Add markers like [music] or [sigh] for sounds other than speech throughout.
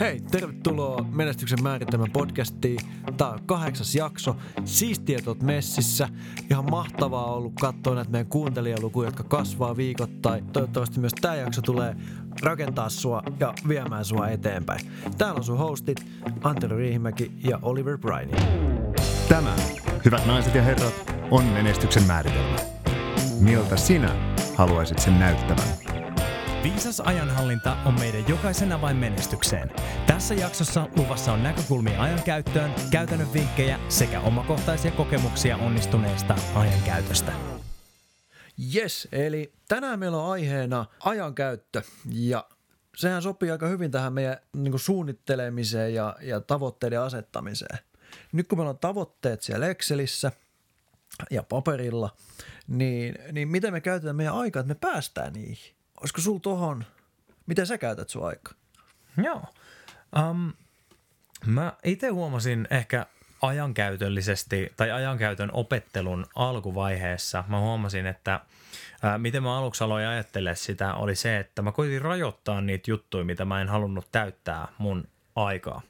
Hei, tervetuloa Menestyksen määritelmän podcastiin. Tää on kahdeksas jakso. Siistiä tuot messissä. Ihan mahtavaa ollut katsoa näitä meidän kuuntelijalukuja, jotka kasvaa viikoittain. Toivottavasti myös tämä jakso tulee rakentaa sua ja viemään sua eteenpäin. Täällä on sun hostit Antero Riihimäki ja Oliver Briney. Tämä, hyvät naiset ja herrat, on menestyksen määritelmä. Miltä sinä haluaisit sen näyttävän? Viisas ajanhallinta on meidän jokaisen avain menestykseen. Tässä jaksossa luvassa on näkökulmia ajankäyttöön, käytännön vinkkejä sekä omakohtaisia kokemuksia onnistuneesta ajankäytöstä. Yes, eli tänään meillä on aiheena ajankäyttö ja sehän sopii aika hyvin tähän meidän niin suunnittelemiseen ja, ja tavoitteiden asettamiseen. Nyt kun meillä on tavoitteet siellä Excelissä ja paperilla, niin, niin miten me käytetään meidän aikaa, että me päästään niihin? Olisiko sul tohon, miten sä käytät sun aikaa? Joo. Um, mä itse huomasin ehkä ajankäytöllisesti tai ajankäytön opettelun alkuvaiheessa, mä huomasin, että ää, miten mä aluksi aloin ajattelemaan sitä, oli se, että mä koitin rajoittaa niitä juttuja, mitä mä en halunnut täyttää mun aikaa.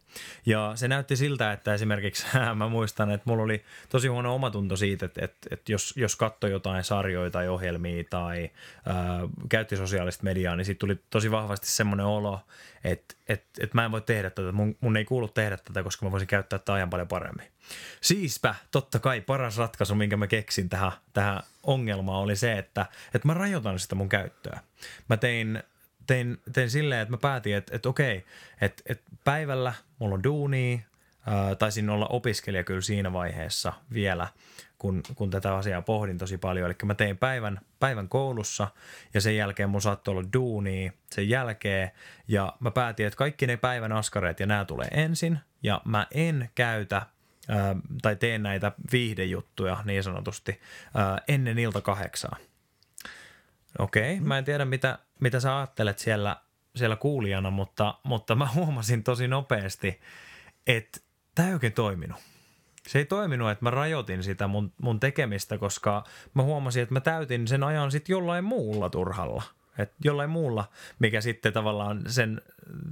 Ja se näytti siltä, että esimerkiksi [laughs] mä muistan, että mulla oli tosi huono omatunto siitä, että, että, että jos, jos katsoi jotain sarjoja tai ohjelmia tai ää, käytti sosiaalista mediaa, niin siitä tuli tosi vahvasti semmoinen olo, että, että, että mä en voi tehdä tätä, mun, mun ei kuulu tehdä tätä, koska mä voisin käyttää tätä ajan paljon paremmin. Siispä totta kai paras ratkaisu, minkä mä keksin tähän, tähän ongelmaan oli se, että, että mä rajoitan sitä mun käyttöä. Mä tein tein, tein silleen, että mä päätin, että, että okei, että, että päivällä mulla on duuni, taisin olla opiskelija kyllä siinä vaiheessa vielä, kun, kun tätä asiaa pohdin tosi paljon. Eli mä tein päivän, päivän koulussa ja sen jälkeen mun saattoi olla duuni sen jälkeen. Ja mä päätin, että kaikki ne päivän askareet ja nämä tulee ensin. Ja mä en käytä tai teen näitä viihdejuttuja niin sanotusti ennen ilta kahdeksaa. Okei, okay, mä en tiedä mitä, mitä sä ajattelet siellä, siellä kuulijana, mutta, mutta mä huomasin tosi nopeasti, että tämä ei oikein toiminut. Se ei toiminut, että mä rajoitin sitä mun, mun tekemistä, koska mä huomasin, että mä täytin sen ajan sitten jollain muulla turhalla – et jollain muulla, mikä sitten tavallaan sen,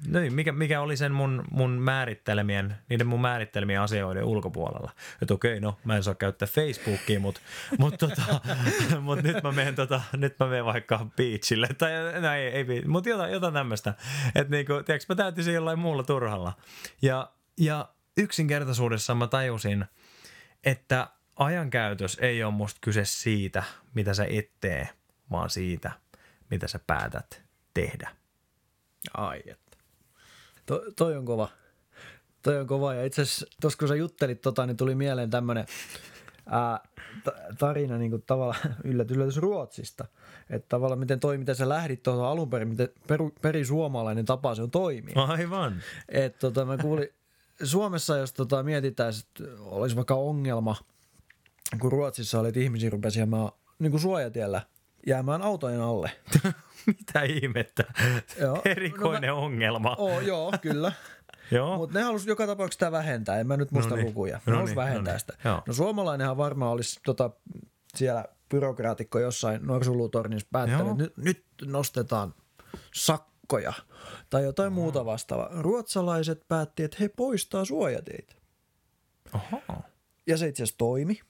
niin, mikä, mikä oli sen mun, mun määrittelemien, niiden mun määrittelemien asioiden ulkopuolella. Että okei, no mä en saa käyttää Facebookia, mutta mut, tota, [laughs] mut nyt mä menen tota, nyt mä menen vaikka beachille tai no ei, ei mutta jotain, jotain tämmöistä. Että niinku, tiedätkö, mä täytin sen jollain muulla turhalla. Ja, ja yksinkertaisuudessa mä tajusin, että ajankäytös ei ole musta kyse siitä, mitä sä et tee, vaan siitä – mitä sä päätät tehdä. Ai että. To, toi on kova. Toi on kova. Ja itse asiassa tuossa kun sä juttelit tota, niin tuli mieleen tämmönen ää, t- tarina niin kuin tavallaan [laughs] yllät, yllätys Ruotsista. Että tavallaan miten toi, miten sä lähdit tuohon alun perin, miten peru, perisuomalainen tapa se on toimia. Aivan. Että tota, mä kuulin, Suomessa jos tota, mietitään, että olisi vaikka ongelma, kun Ruotsissa oli, että ihmisiä rupesi niin kuin suojatiellä – jäämään autojen alle. [laughs] Mitä ihmettä? Joo. Erikoinen no mä, ongelma. Oo, joo, kyllä. [laughs] Joo. Mutta ne halusivat joka tapauksessa sitä vähentää, en mä nyt muista no lukuja. Ne halusivat vähentää no sitä. Joo. No suomalainenhan varmaan olisi tota, siellä byrokraatikko jossain norsulutornissa päättänyt, että nyt, nyt nostetaan sakkoja tai jotain no. muuta vastaavaa. Ruotsalaiset päätti, että he poistaa suojateitä. Oho. Ja se itse asiassa toimi,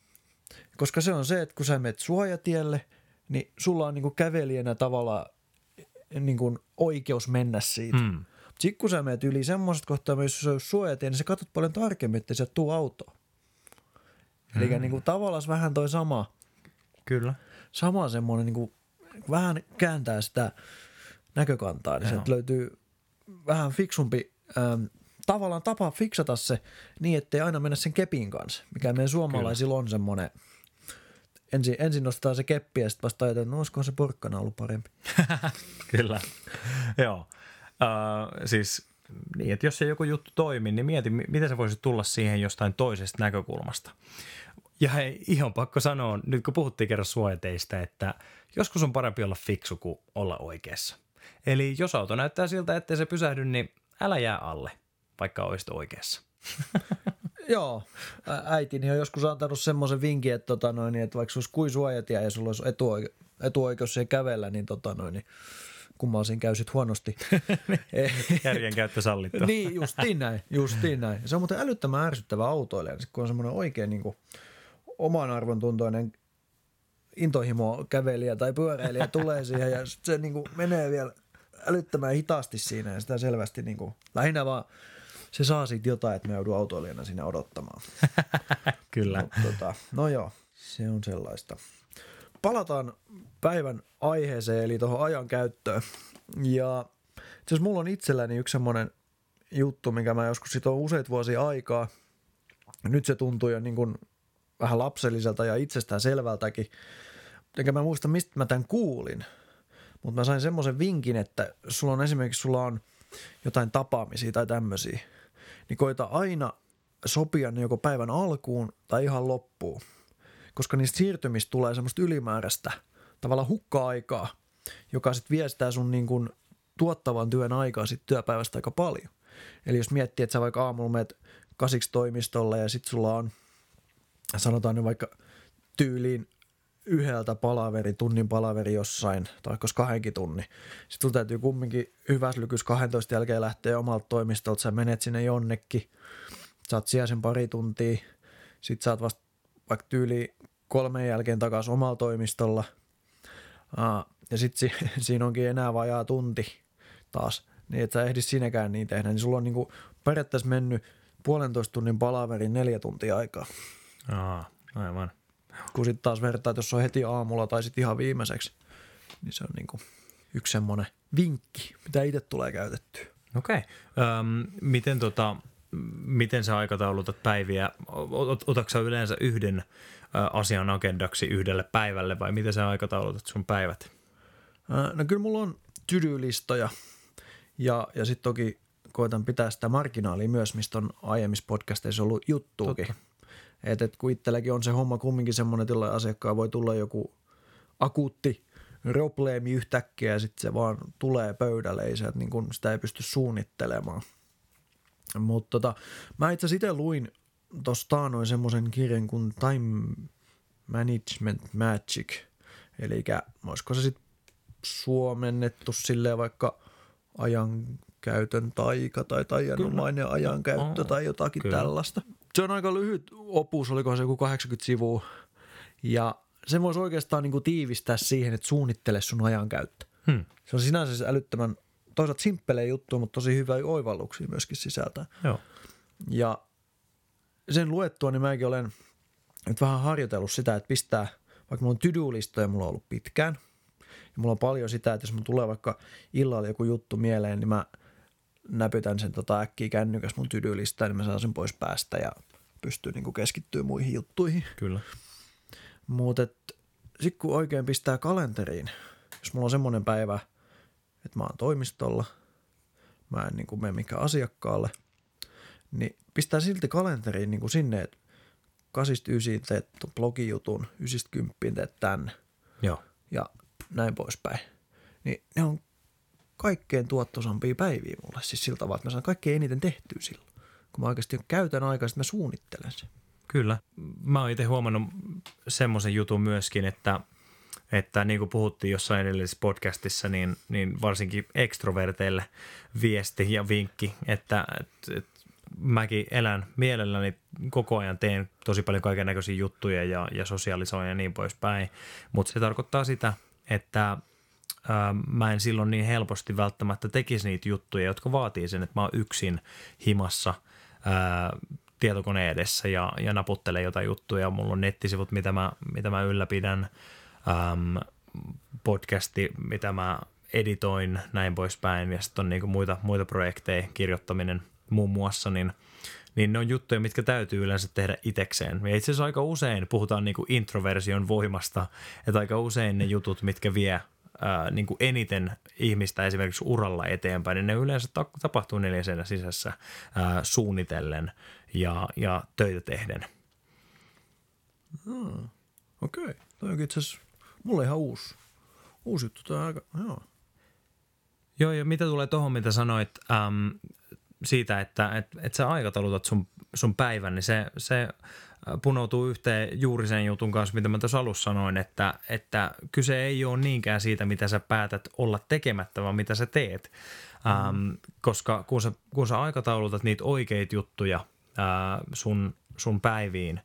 koska se on se, että kun sä menet suojatielle – niin sulla on niin kuin kävelijänä tavallaan niin kuin oikeus mennä siitä. Mm. Sitten kun sä menet yli semmoiset kohtaa, jos se on suojatie, niin sä katsot paljon tarkemmin, että sä tuu autoon. Mm. Eli niin kuin tavallaan vähän toi sama. Kyllä. Sama semmoinen niin kuin, vähän kääntää sitä näkökantaa, niin sieltä löytyy vähän fiksumpi ähm, tavallaan tapa fiksata se niin, ettei aina mennä sen kepin kanssa, mikä meidän suomalaisilla Kyllä. on semmoinen – ensin, ensin nostetaan se keppi ja sitten vasta ajatellaan, no se porkkana ollut parempi. [laughs] Kyllä, joo. Uh, siis niin, että jos se joku juttu toimii, niin mieti, miten se voisi tulla siihen jostain toisesta näkökulmasta. Ja hei, ihan pakko sanoa, nyt kun puhuttiin kerran suojateista, että joskus on parempi olla fiksu kuin olla oikeassa. Eli jos auto näyttää siltä, ettei se pysähdy, niin älä jää alle, vaikka olisit oikeassa. [laughs] Joo, äitini on joskus antanut semmoisen vinkin, että, tota noin, että vaikka olisi kuin suojatia ja sulla olisi etuoikeus, etuoikeus siihen kävellä, niin, tota noin, niin siinä käy sitten huonosti. [laughs] Järjen käyttö sallittu. niin, justiin näin, justiin näin. Se on muuten älyttömän ärsyttävä autoilija, kun on semmoinen oikein niin kuin, oman arvon tuntoinen intohimo kävelijä tai pyöräilijä tulee siihen ja se niin kuin, menee vielä älyttömän hitaasti siinä ja sitä selvästi niin kuin, lähinnä vaan se saa siitä jotain, että me joudun autoilijana siinä odottamaan. [laughs] Kyllä. Mut, tota, no joo, se on sellaista. Palataan päivän aiheeseen, eli tuohon ajan käyttöön. Ja itse mulla on itselläni yksi semmoinen juttu, mikä mä joskus sit on useita vuosia aikaa. Nyt se tuntuu jo niin kuin vähän lapselliselta ja itsestään selvältäkin. Enkä mä muista, mistä mä tämän kuulin. Mutta mä sain semmoisen vinkin, että sulla on esimerkiksi sulla on jotain tapaamisia tai tämmöisiä, niin koita aina sopia ne joko päivän alkuun tai ihan loppuun. Koska niistä siirtymistä tulee semmoista ylimääräistä tavallaan hukka-aikaa, joka sitten viestää sun niin kuin tuottavan työn aikaa sitten työpäivästä aika paljon. Eli jos miettii, että sä vaikka aamulla menet kasiksi toimistolle ja sitten sulla on, sanotaan nyt vaikka tyyliin yhdeltä palaveri, tunnin palaveri jossain, tai vaikka kahdenkin tunnin. Sitten sulla täytyy kumminkin hyväslykys 12 jälkeen lähteä omalta toimistolta, sä menet sinne jonnekin, sä oot siellä sen pari tuntia, sit sä oot vasta vaikka tyyli kolmen jälkeen takaisin omalla toimistolla, ja sitten si- [laughs] siinä onkin enää vajaa tunti taas, niin että sä ehdis siinäkään niin tehdä, niin sulla on niinku periaatteessa mennyt puolentoista tunnin palaverin neljä tuntia aikaa. Aa, aivan. Kun sitten taas vertaa, että jos se on heti aamulla tai sitten ihan viimeiseksi, niin se on niinku yksi semmoinen vinkki, mitä itse tulee käytettyä. Okei. Okay. Öm, miten, tota, miten sä aikataulutat päiviä? Ot, otatko yleensä yhden asian agendaksi yhdelle päivälle vai miten sä aikataulutat sun päivät? No kyllä mulla on tydylistoja ja, ja sitten toki koitan pitää sitä marginaalia myös, mistä on aiemmissa podcasteissa ollut juttuukin. Että et kun itselläkin on se homma kumminkin semmoinen, että asiakkaan voi tulla joku akuutti probleemi yhtäkkiä ja sitten se vaan tulee pöydälle, ei se, että niin kun sitä ei pysty suunnittelemaan. Mutta tota, mä itse asiassa luin tuossa taanoin semmoisen kirjan kuin Time Management Magic, eli olisiko se sitten suomennettu silleen vaikka ajankäytön taika tai taianomainen ajankäyttö oh, tai jotakin kyllä. tällaista. Se on aika lyhyt opus, oliko se joku 80 sivua. Ja se voisi oikeastaan niin kuin tiivistää siihen, että suunnittele sun ajankäyttö. Hmm. Se on sinänsä se älyttömän, toisaalta simppeleä juttu, mutta tosi hyvä oivalluksia myöskin sisältää. Joo. Ja sen luettua, niin mäkin olen nyt vähän harjoitellut sitä, että pistää, vaikka mulla on to-do-listoja, mulla on ollut pitkään – ja mulla on paljon sitä, että jos mulla tulee vaikka illalla joku juttu mieleen, niin mä näpytän sen tota äkkiä kännykäs mun tydylistä, niin mä saan sen pois päästä ja pystyy niinku keskittyä muihin juttuihin. Kyllä. Mutta sitten kun oikein pistää kalenteriin, jos mulla on semmoinen päivä, että mä oon toimistolla, mä en niin mene mikä asiakkaalle, niin pistää silti kalenteriin niin kuin sinne, että 89 teet blogijutun, 90 teet tänne. Joo. Ja näin poispäin. Niin ne on kaikkein tuottosampia päiviä mulle. Siis sillä tavalla, että mä saan kaikkein eniten tehtyä silloin. Kun mä oikeasti käytän aikaa, että mä suunnittelen sen. Kyllä. Mä oon itse huomannut semmoisen jutun myöskin, että, että niin kuin puhuttiin jossain edellisessä podcastissa, niin, niin varsinkin ekstroverteille viesti ja vinkki, että, että, että mäkin elän mielelläni koko ajan, teen tosi paljon kaiken näköisiä juttuja ja, ja sosiaalisoin ja niin poispäin, mutta se tarkoittaa sitä, että ää, mä en silloin niin helposti välttämättä tekisi niitä juttuja, jotka vaatii sen, että mä oon yksin himassa ää, tietokoneen edessä ja, ja naputtelen jotain juttuja. Mulla on nettisivut, mitä mä, mitä mä ylläpidän, äm, podcasti, mitä mä editoin, näin poispäin, ja sitten on niinku muita, muita projekteja, kirjoittaminen muun muassa, niin – niin ne on juttuja, mitkä täytyy yleensä tehdä itekseen. Ja itse asiassa aika usein puhutaan niin kuin introversion voimasta, että aika usein ne jutut, mitkä vie ää, niin kuin eniten ihmistä esimerkiksi uralla eteenpäin, niin ne yleensä ta- tapahtuu neljäsenä sisässä ää, suunnitellen ja, ja töitä tehden. Hmm. Okei, okay. toi onkin itse asiassa mulle ihan uusi, uusi juttu. Toi aika, joo. Joo, ja mitä tulee tuohon, mitä sanoit äm, siitä, että et, et sä aikataulutat sun, sun päivän, niin se, se punoutuu yhteen juuri sen jutun kanssa, mitä mä tuossa alussa sanoin, että, että kyse ei ole niinkään siitä, mitä sä päätät olla tekemättä, vaan mitä sä teet. Mm. Ähm, koska kun sä, kun sä aikataulutat niitä oikeita juttuja äh, sun, sun päiviin,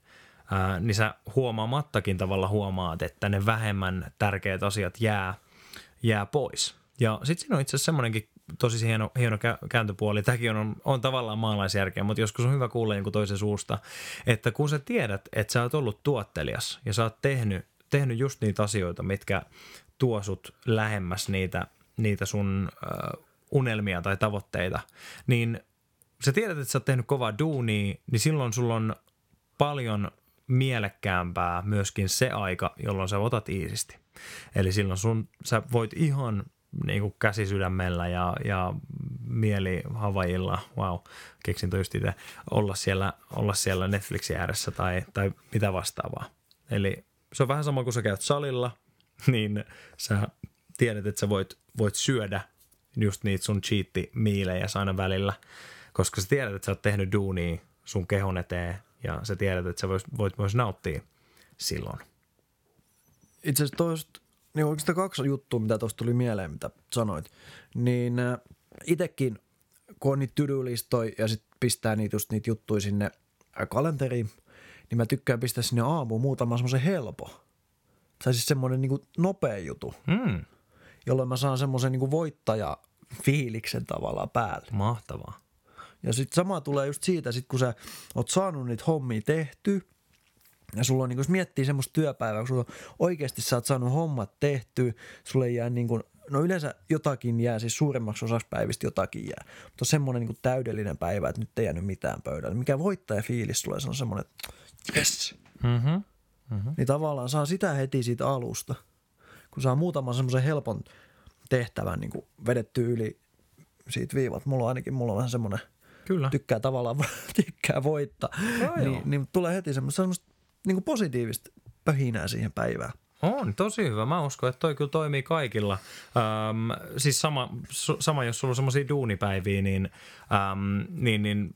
äh, niin sä huomaamattakin tavalla huomaat, että ne vähemmän tärkeät asiat jää, jää pois. Ja sitten siinä on itse asiassa semmoinenkin tosi hieno, hieno kääntöpuoli. Tämäkin on, on tavallaan maalaisjärkeä, mutta joskus on hyvä kuulla jonkun toisen suusta, että kun sä tiedät, että sä oot ollut tuottelias ja sä oot tehnyt, tehnyt just niitä asioita, mitkä tuo sut lähemmäs niitä, niitä sun äh, unelmia tai tavoitteita, niin sä tiedät, että sä oot tehnyt kovaa duunia, niin silloin sulla on paljon mielekkäämpää myöskin se aika, jolloin sä otat iisisti. Eli silloin sun, sä voit ihan niin kuin käsisydämellä ja, ja mieli Havaijilla, wow, keksin just itse, olla siellä, olla siellä Netflixin ääressä tai, tai mitä vastaavaa. Eli se on vähän sama kuin sä käyt salilla, [laughs] niin sä tiedät, että sä voit, voit syödä just niitä sun cheat-miilejä aina välillä, koska sä tiedät, että sä oot tehnyt duunia sun kehon eteen ja sä tiedät, että sä voit, voit myös nauttia silloin. Itse asiassa niin oikeastaan kaksi juttua, mitä tuosta tuli mieleen, mitä sanoit. Niin äh, itsekin, kun on niitä ja sitten pistää niitä, just niitä juttuja sinne äh, kalenteriin, niin mä tykkään pistää sinne aamuun muutama semmoisen helpo. Tai siis semmoinen niin nopea jutu, mm. jolloin mä saan semmoisen niin voittaja fiiliksen tavallaan päälle. Mahtavaa. Ja sitten sama tulee just siitä, sit kun sä oot saanut niitä hommia tehty – ja sulla on, niin jos miettii semmoista työpäivää, kun sulla oikeasti sä oot saanut hommat tehtyä, sulle jää niin kuin, no yleensä jotakin jää, siis suuremmaksi osaksi päivistä jotakin jää, mutta semmoinen niin täydellinen päivä, että nyt ei jäänyt mitään pöydälle. Mikä voittaja fiilis tulee, se on semmoinen, että yes. Mm-hmm. Mm-hmm. Niin tavallaan saa sitä heti siitä alusta, kun saa muutaman semmoisen helpon tehtävän niin vedetty yli siitä viivat. Mulla on ainakin, mulla on vähän semmoinen, Kyllä. tykkää tavallaan [laughs] tykkää voittaa, joo, niin, niin tulee heti semmoista niin kuin positiivista pöhinää siihen päivään. On, tosi hyvä. Mä uskon, että toi kyllä toimii kaikilla. Öm, siis sama, sama, jos sulla on semmoisia duunipäiviä, niin, äm, niin, niin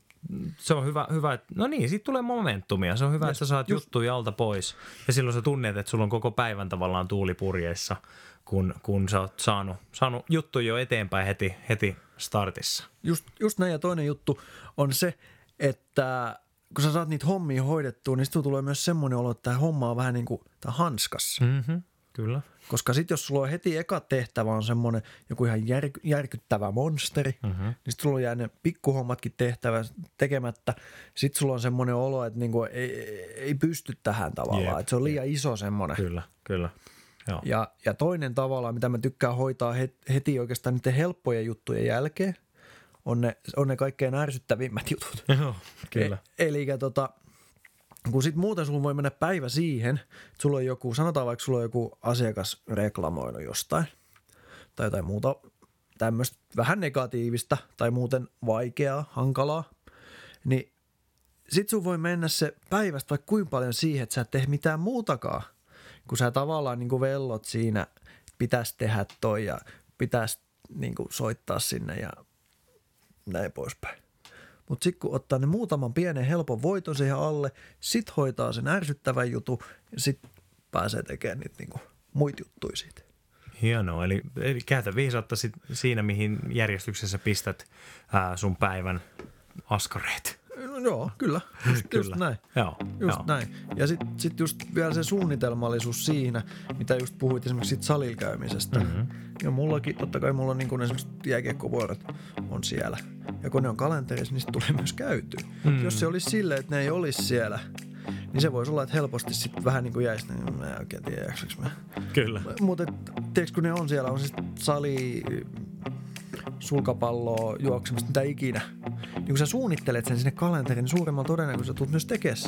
se on hyvä, hyvä että, no niin, siitä tulee momentumia. Se on hyvä, yes, että sä saat just, juttuja alta pois. Ja silloin sä tunnet, että sulla on koko päivän tavallaan tuulipurjeissa, kun, kun sä oot saanut, saanut juttuja jo eteenpäin heti, heti startissa. Just, just näin ja toinen juttu on se, että kun sä saat niitä hommia hoidettua, niin sitten tulee myös semmoinen olo, että tämä homma on vähän niin kuin tämä hanskassa. Mm-hmm, kyllä. Koska sitten jos sulla on heti eka tehtävä on semmoinen joku ihan jär, järkyttävä monsteri, mm-hmm. niin sitten sulla jää ne pikkuhommatkin tehtävä tekemättä. Sitten sulla on semmoinen olo, että niinku ei, ei pysty tähän tavallaan. Yep. Että se on liian iso semmoinen. Kyllä, kyllä. Joo. Ja, ja toinen tavalla, mitä mä tykkään hoitaa heti oikeastaan niiden helppojen juttujen jälkeen – on ne, on ne kaikkein ärsyttävimmät jutut. [laughs] Joo, kyllä. E, eli tota, kun sitten muuten sulla voi mennä päivä siihen, että sulla on joku, sanotaan vaikka sulla on joku asiakas reklamoinut jostain tai jotain muuta tämmöistä vähän negatiivista tai muuten vaikeaa, hankalaa, niin sit sun voi mennä se päivästä vaikka kuinka paljon siihen, että sä et tee mitään muutakaan, kun sä tavallaan niin kuin vellot siinä, pitäisi tehdä toi ja pitäisi niin kuin soittaa sinne ja näin poispäin. Mutta sitten kun ottaa ne muutaman pienen helpon voiton siihen alle, sit hoitaa sen ärsyttävän jutun ja sitten pääsee tekemään niitä niinku muita juttuja siitä. Hienoa, eli, eli käytä viisautta sit siinä, mihin järjestyksessä pistät ää, sun päivän askareet. No, joo, kyllä. Just, kyllä. just näin. Joo, just joo. näin. Ja sitten sit just vielä se suunnitelmallisuus siinä, mitä just puhuit esimerkiksi sit salilkäymisestä. Mm-hmm. Ja mullakin, totta kai mulla on niin kuin esimerkiksi jääkiekkovuorot on siellä. Ja kun ne on kalenterissa, niin tulee myös käyty. Mm-hmm. Jos se olisi silleen, että ne ei olisi siellä, niin se voisi olla, että helposti sitten vähän niin kuin jäisi, niin mä en oikein tiedä, mä. Kyllä. Mutta tiedätkö, kun ne on siellä, on siis sali, sulkapalloa, juoksemista, mitä ikinä. Niin kun sä suunnittelet sen sinne kalenteriin, niin suuremmalla todennäköisesti tulet myös tekemään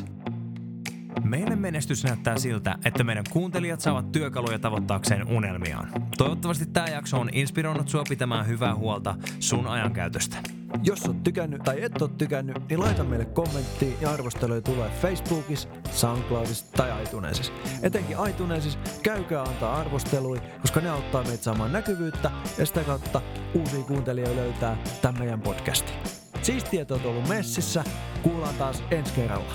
Meille menestys näyttää siltä, että meidän kuuntelijat saavat työkaluja tavoittaakseen unelmiaan. Toivottavasti tämä jakso on inspiroinut sua pitämään hyvää huolta sun ajankäytöstä. Jos oot tykännyt tai et ole tykännyt, niin laita meille kommentti ja arvosteluja tulee Facebookissa, SoundCloudissa tai iTunesissa. Etenkin iTunesissa käykää antaa arvostelui, koska ne auttaa meitä saamaan näkyvyyttä ja sitä kautta uusia kuuntelijoita löytää tämän meidän podcastin. Siistiä, että oot ollut messissä. Kuullaan taas ensi kerralla.